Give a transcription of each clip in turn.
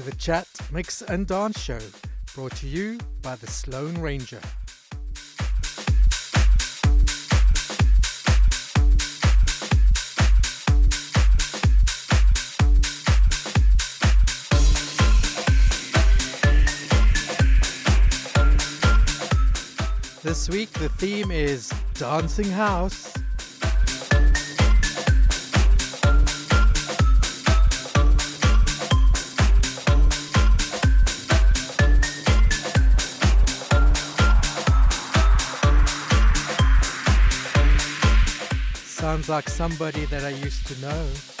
To the Chat, Mix and Dance Show, brought to you by the Sloane Ranger. This week the theme is Dancing House. Sounds like somebody that I used to know.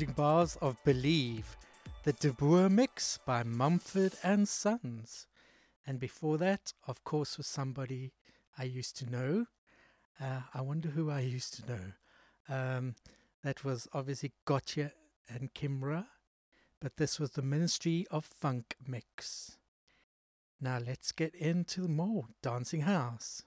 Closing bars of Believe, the De Boer mix by Mumford and Sons. And before that, of course, was somebody I used to know. Uh, I wonder who I used to know. Um, that was obviously Gotye and Kimbra, but this was the Ministry of Funk mix. Now let's get into more Dancing House.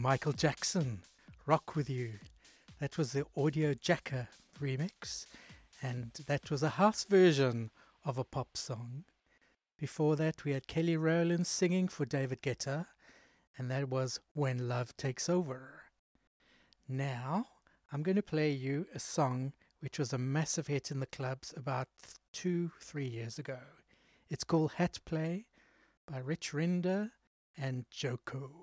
Michael Jackson, Rock With You. That was the Audio Jacker remix, and that was a house version of a pop song. Before that, we had Kelly Rowland singing for David Guetta, and that was When Love Takes Over. Now, I'm going to play you a song which was a massive hit in the clubs about two, three years ago. It's called Hat Play by Rich Rinder and Joko.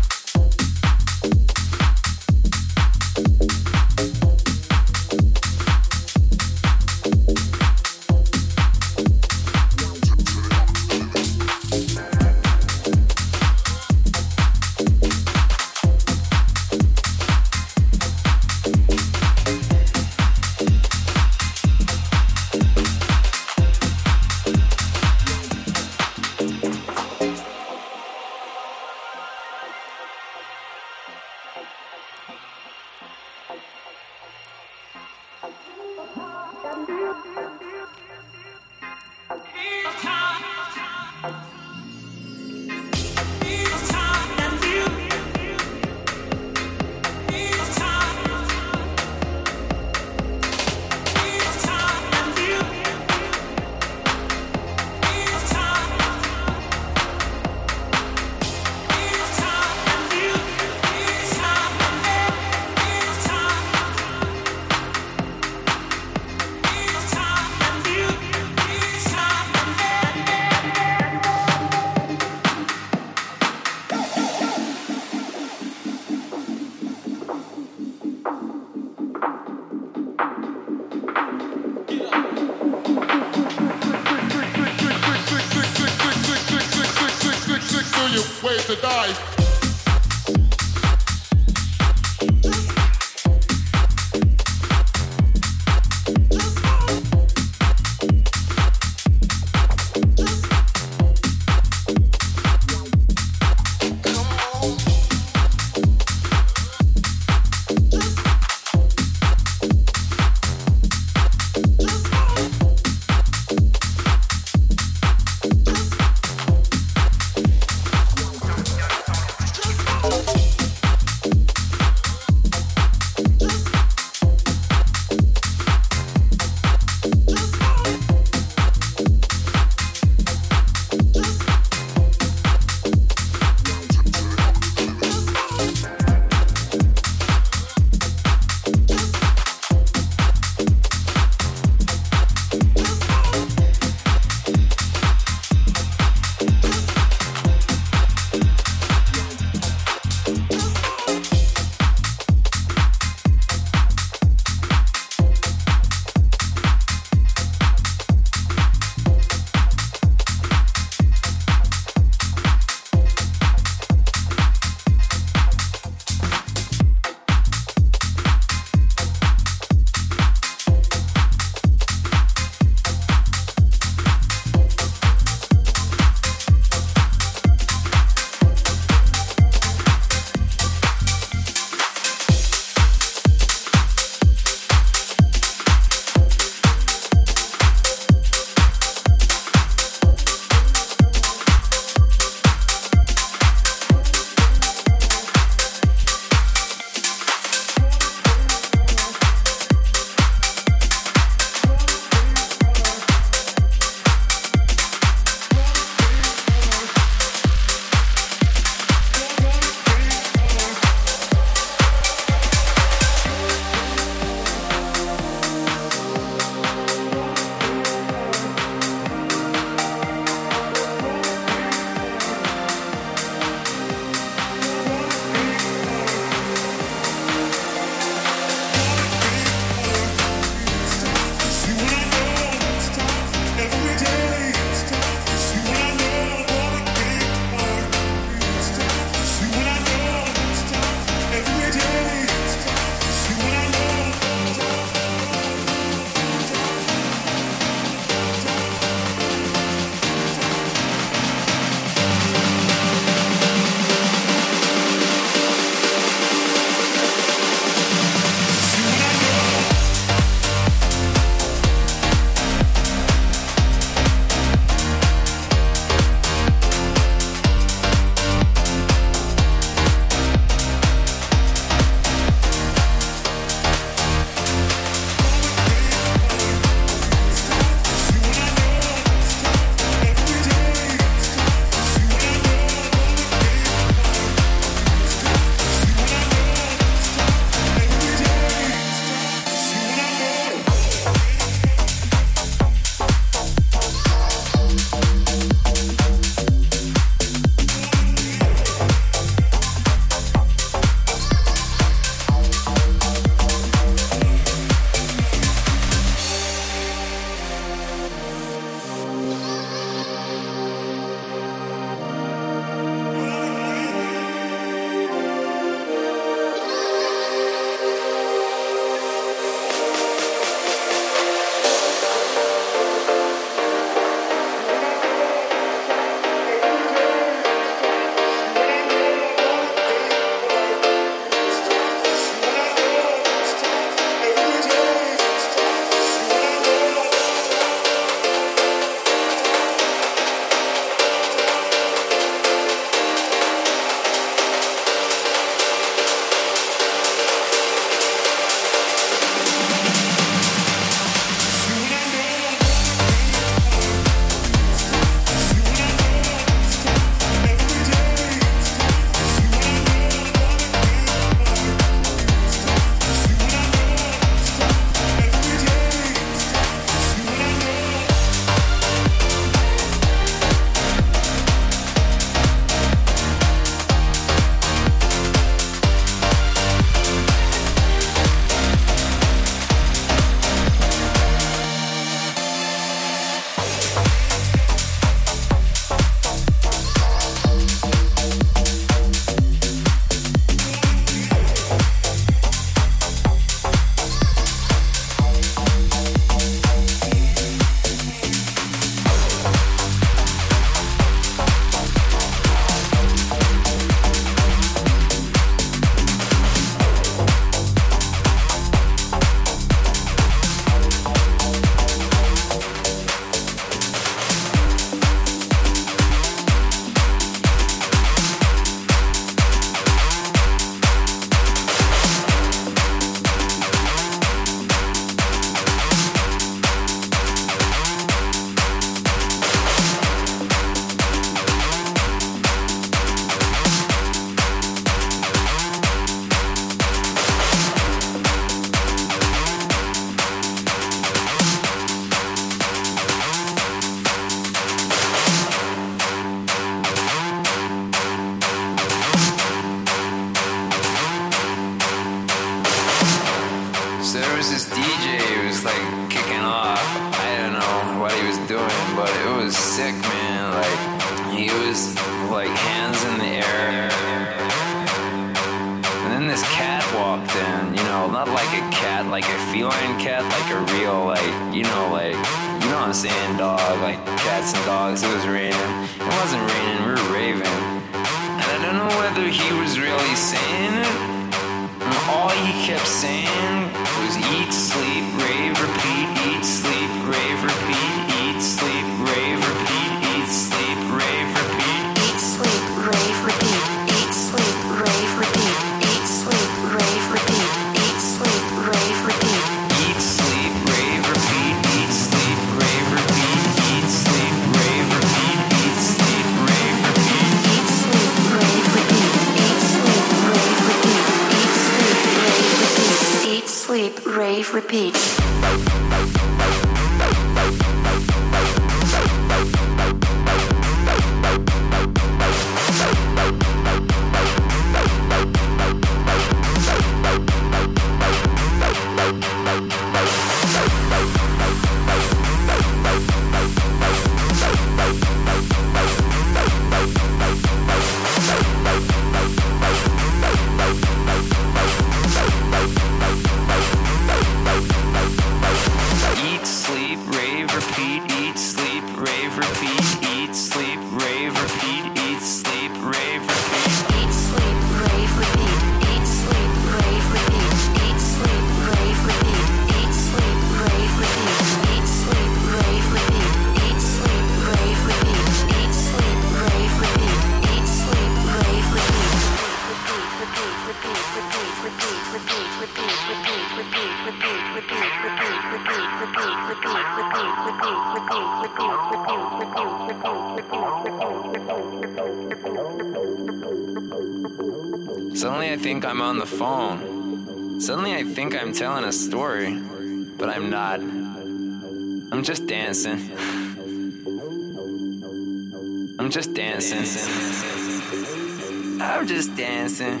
I'm just dancing.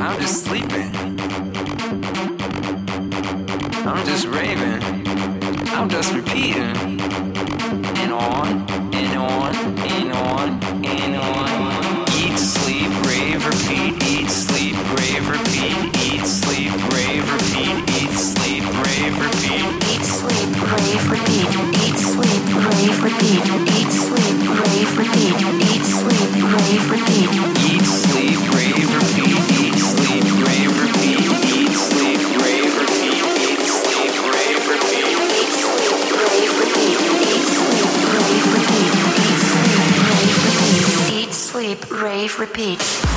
I'm just sleeping. I'm just raving. I'm just repeating. And on, and on, and on, and on. Eat, sleep, rave, repeat. Eat, sleep, rave, repeat. Eat, sleep, rave, repeat. Eat, sleep, rave, repeat. Eat, sleep, rave, repeat. Eat, sleep, rave, repeat. Rave, repeat.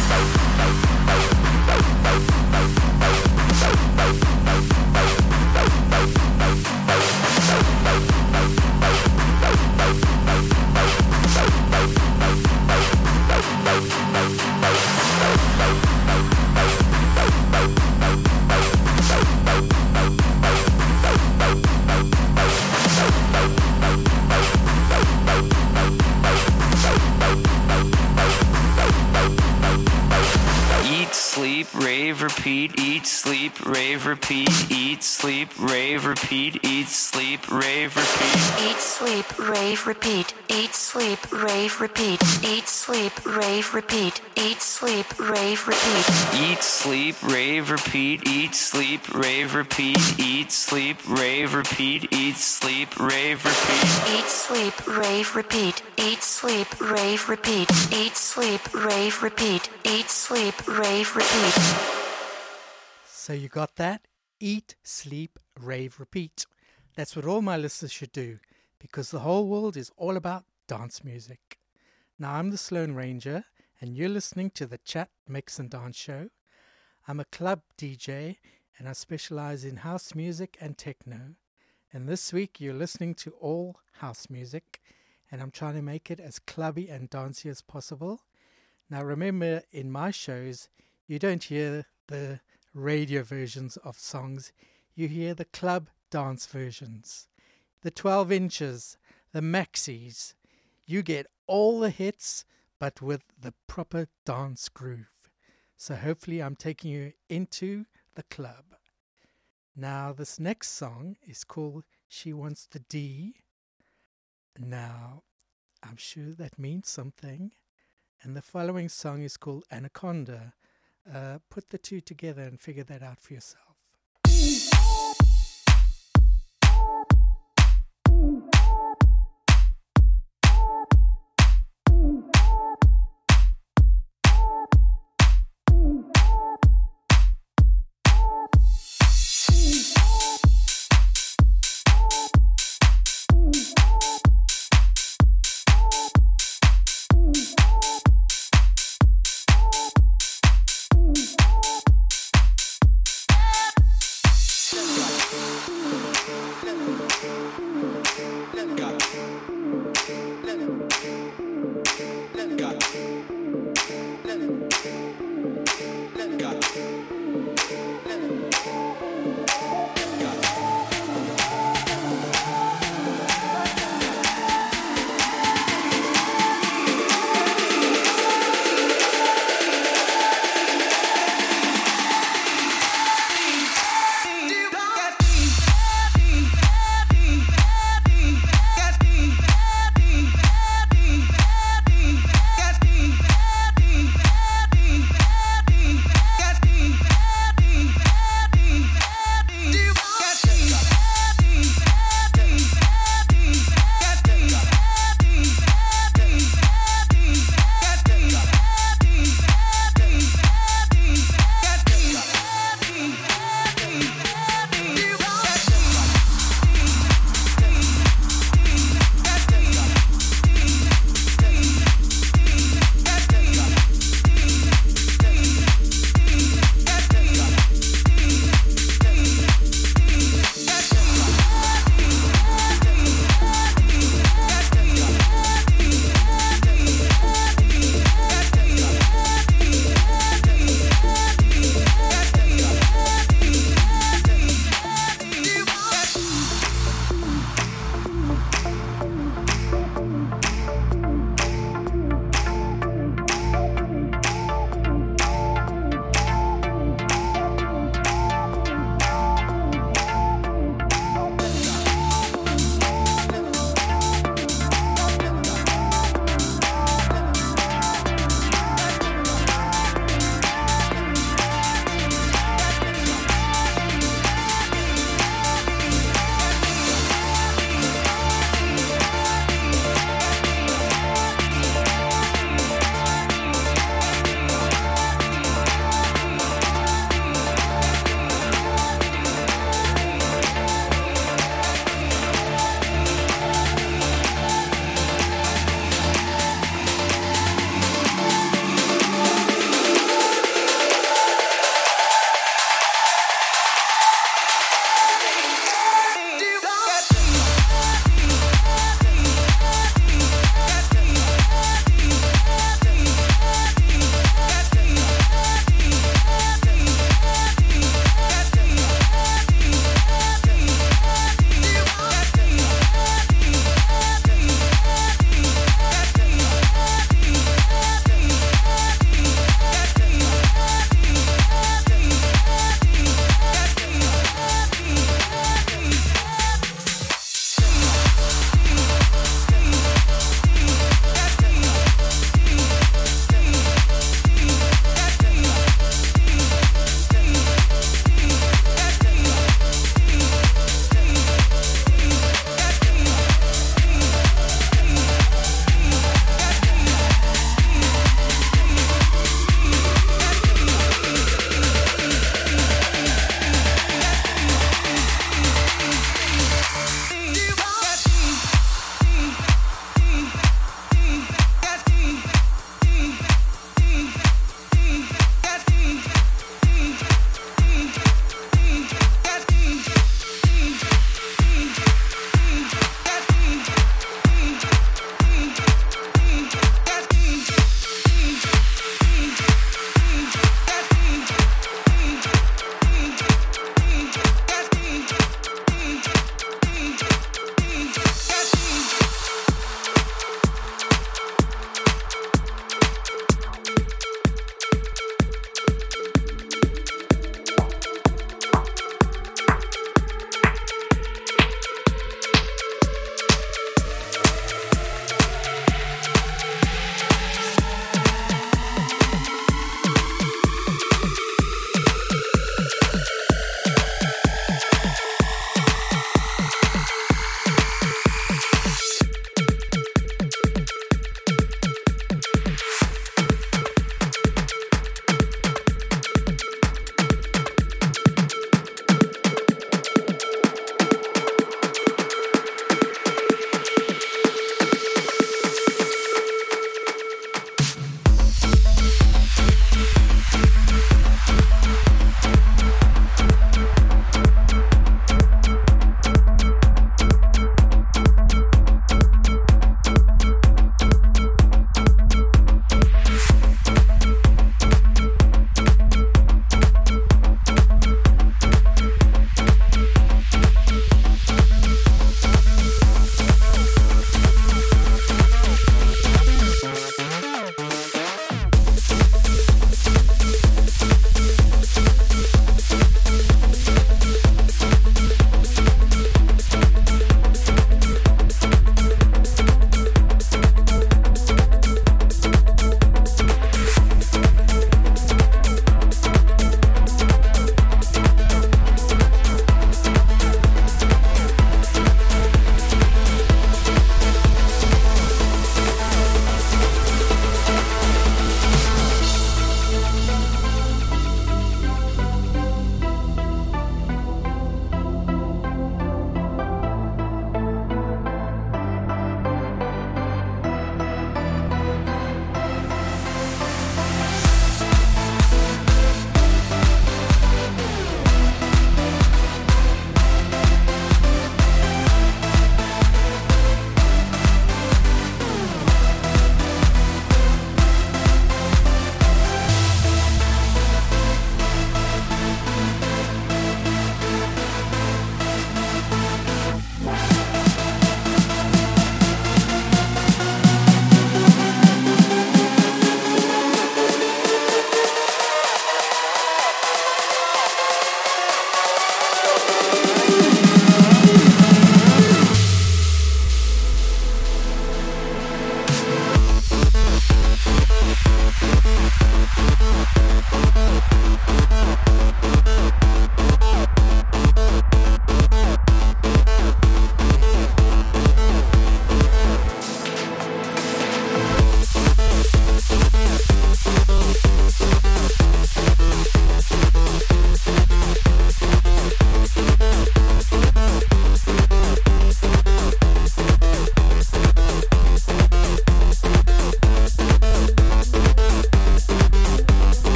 repeat, eat, sleep, rave, repeat, eat, sleep, rave, repeat. Eat, sleep, rave, repeat, eat, sleep, rave, repeat, eat, sleep, rave, repeat, eat, sleep, rave, repeat. Eat, sleep, rave, repeat, eat, sleep, rave, repeat, eat, sleep, rave, repeat, eat, sleep, rave, repeat. Eat, sleep, rave, repeat, eat, sleep, rave, repeat, eat, sleep, rave, repeat, eat, sleep, rave, repeat. So you got that? Eat, sleep, rave, repeat. That's what all my listeners should do because the whole world is all about dance music. Now, I'm the Sloane Ranger, and you're listening to the Chat Mix and Dance Show. I'm a club DJ and I specialize in house music and techno. And this week, you're listening to all house music, and I'm trying to make it as clubby and dancey as possible. Now, remember, in my shows, you don't hear the radio versions of songs, you hear the club dance versions, the 12 inches, the maxis. You get all the hits, but with the proper dance groove. So, hopefully, I'm taking you into the club. Now, this next song is called She wants the D. Now, I'm sure that means something. And the following song is called Anaconda. Uh, put the two together and figure that out for yourself.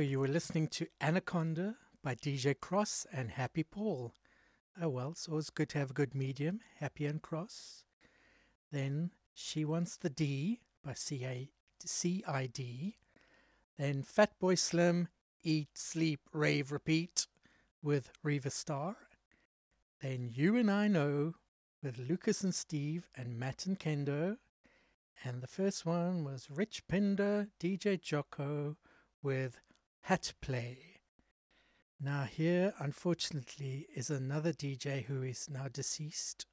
You were listening to Anaconda by DJ Cross and Happy Paul. Oh well, it's always good to have a good medium, Happy and Cross. Then She Wants the D by CID. Then Fatboy Slim, Eat, Sleep, Rave, Repeat with Riva Starr. Then You and I Know with Lucas and Steve and Matt and Kendo. And the first one was Rich Pinder, DJ Jocko with Hat Play. Now, here, unfortunately, is another DJ who is now deceased.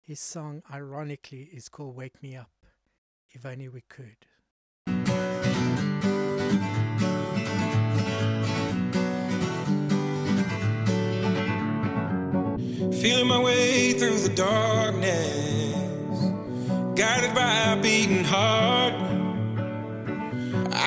His song, ironically, is called Wake Me Up. If only we could. Feeling my way through the darkness, guided by a beating heart.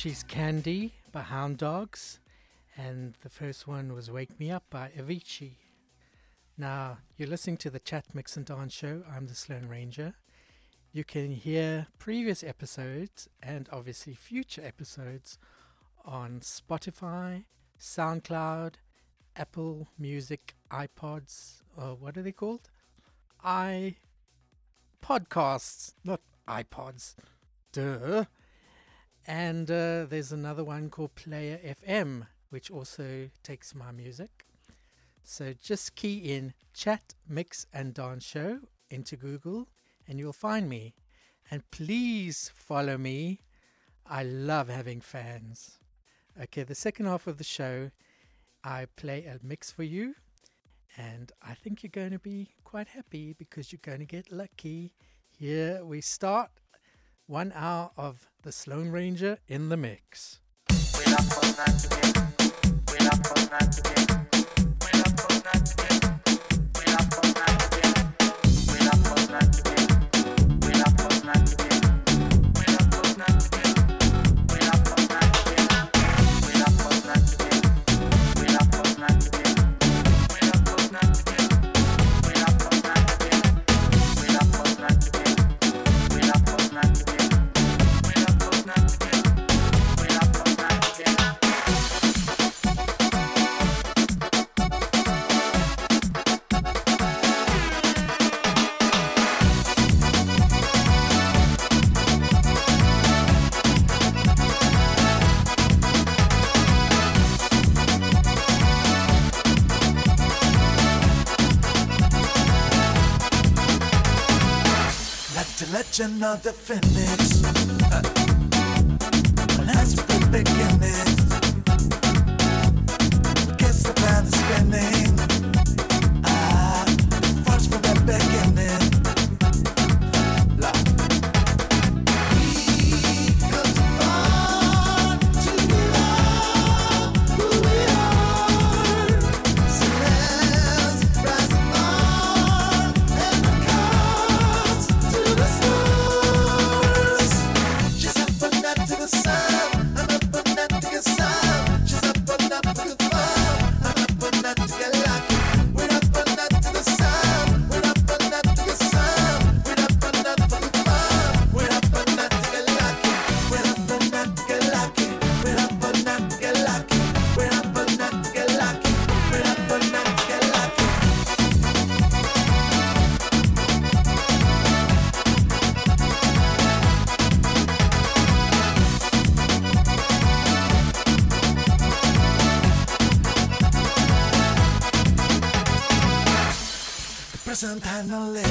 She's Candy by Hound Dogs, and the first one was Wake Me Up by Avicii. Now, you're listening to the Chat Mix and Dance Show. I'm the Sloane Ranger. You can hear previous episodes and obviously future episodes on Spotify, SoundCloud, Apple Music, iPods, or what are they called? i podcasts, not iPods. Duh. And uh, there's another one called Player FM, which also takes my music. So just key in chat, mix, and dance show into Google, and you'll find me. And please follow me. I love having fans. Okay, the second half of the show, I play a mix for you, and I think you're going to be quite happy because you're going to get lucky. Here we start one hour of the Sloane Ranger in the mix. Legend of present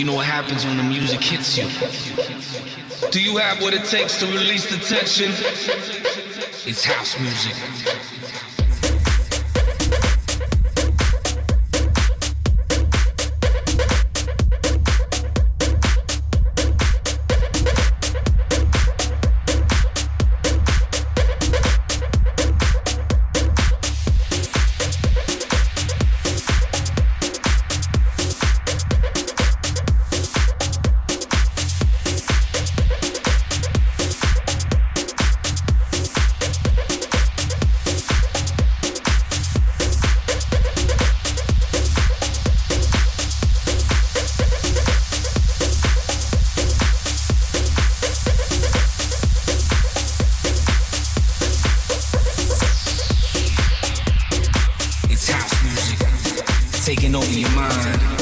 You know what happens when the music hits you. Do you have what it takes to release the tension? It's house music.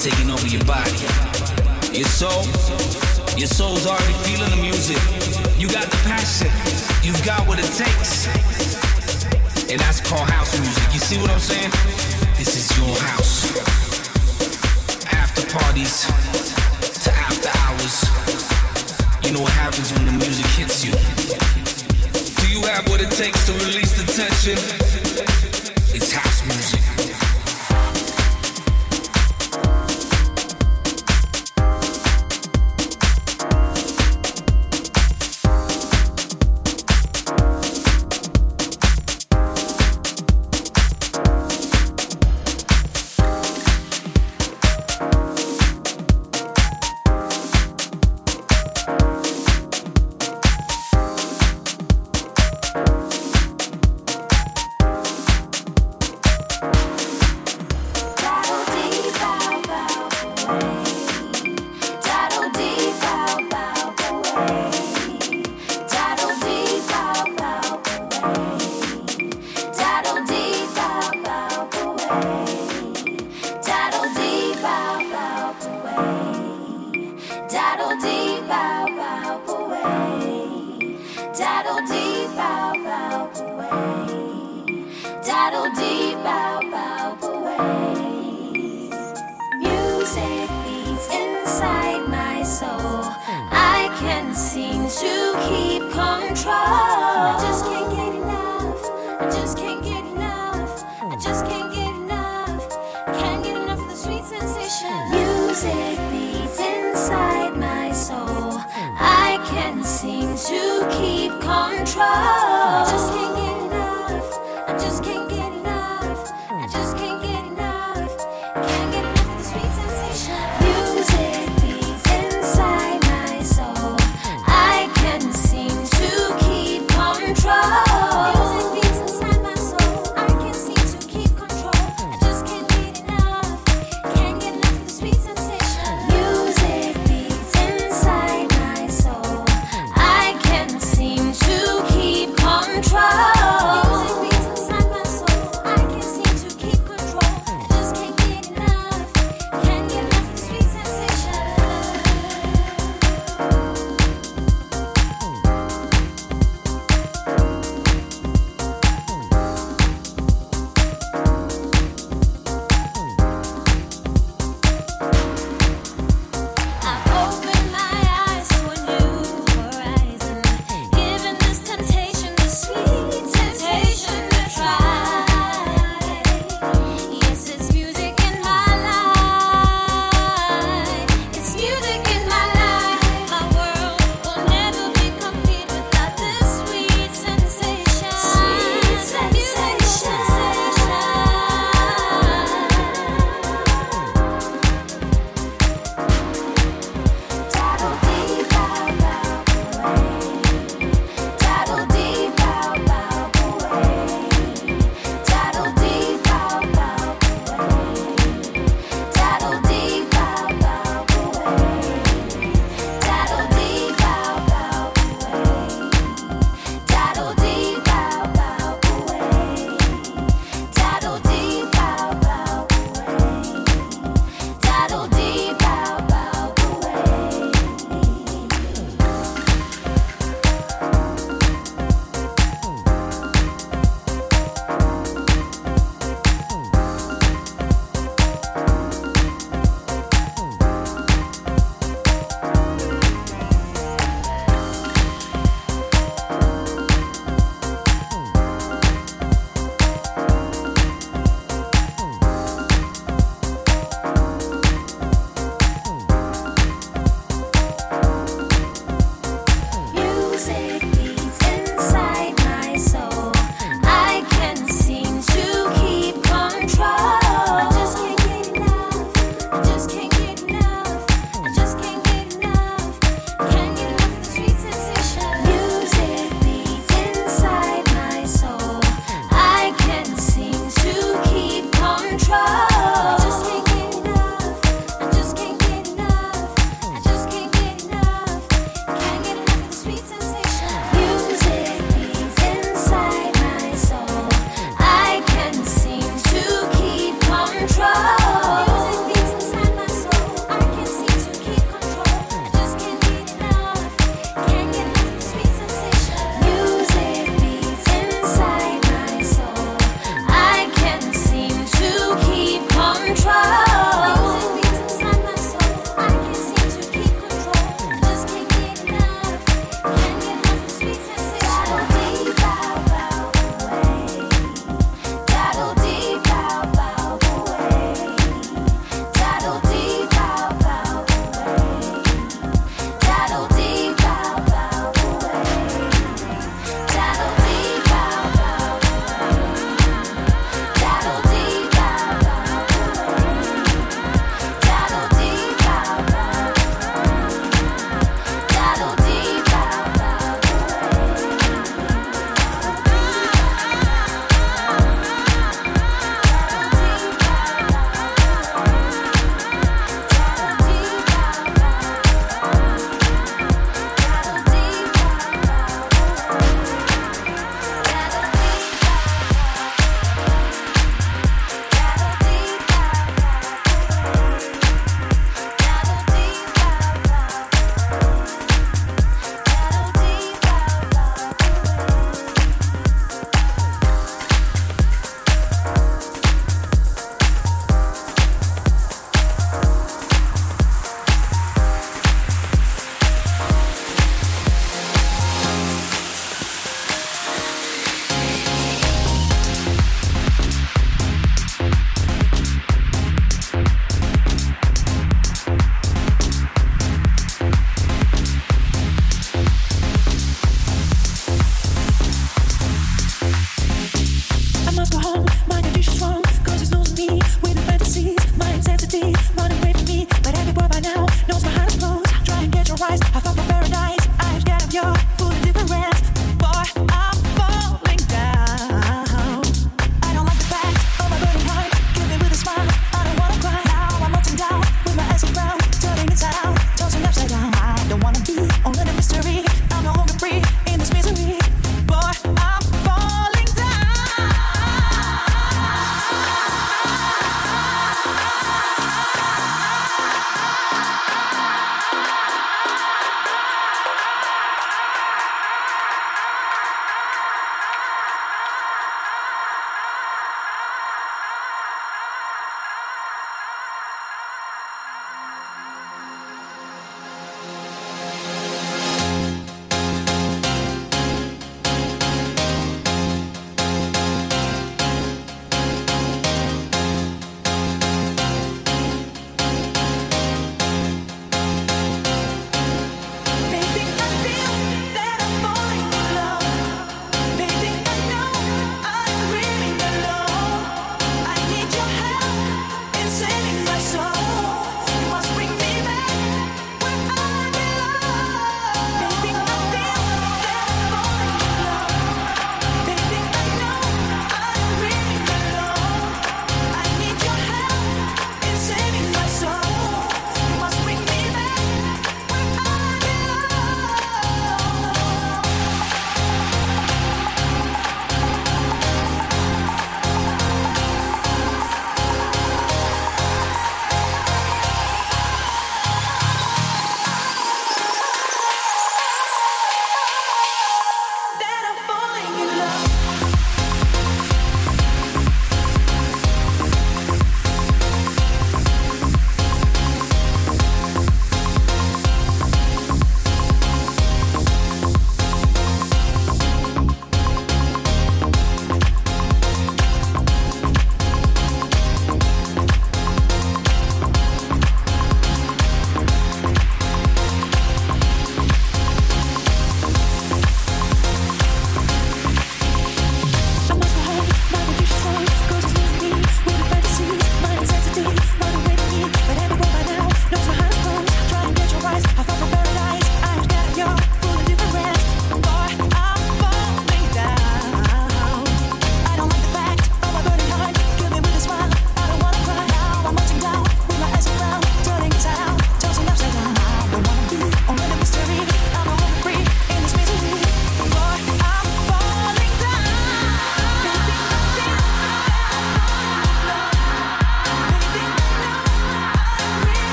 Taking over your body. Your soul, your soul's already feeling the music. You got the passion, you've got what it takes. And that's called house music. You see what I'm saying? This is your house. After parties to after hours. You know what happens when the music hits you. Do you have what it takes to release the tension? It's house music.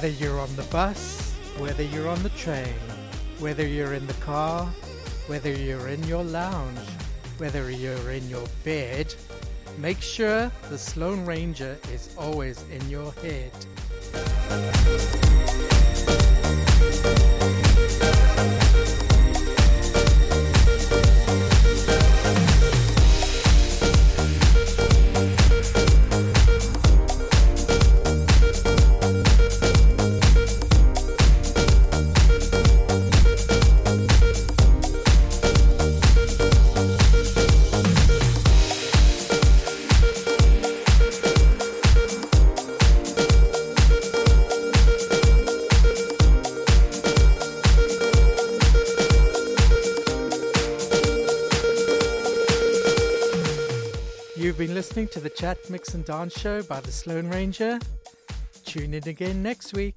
Whether you're on the bus, whether you're on the train, whether you're in the car, whether you're in your lounge, whether you're in your bed, make sure the Sloane Ranger is always in your head. To the Chat Mix and Dance Show by the Sloane Ranger. Tune in again next week.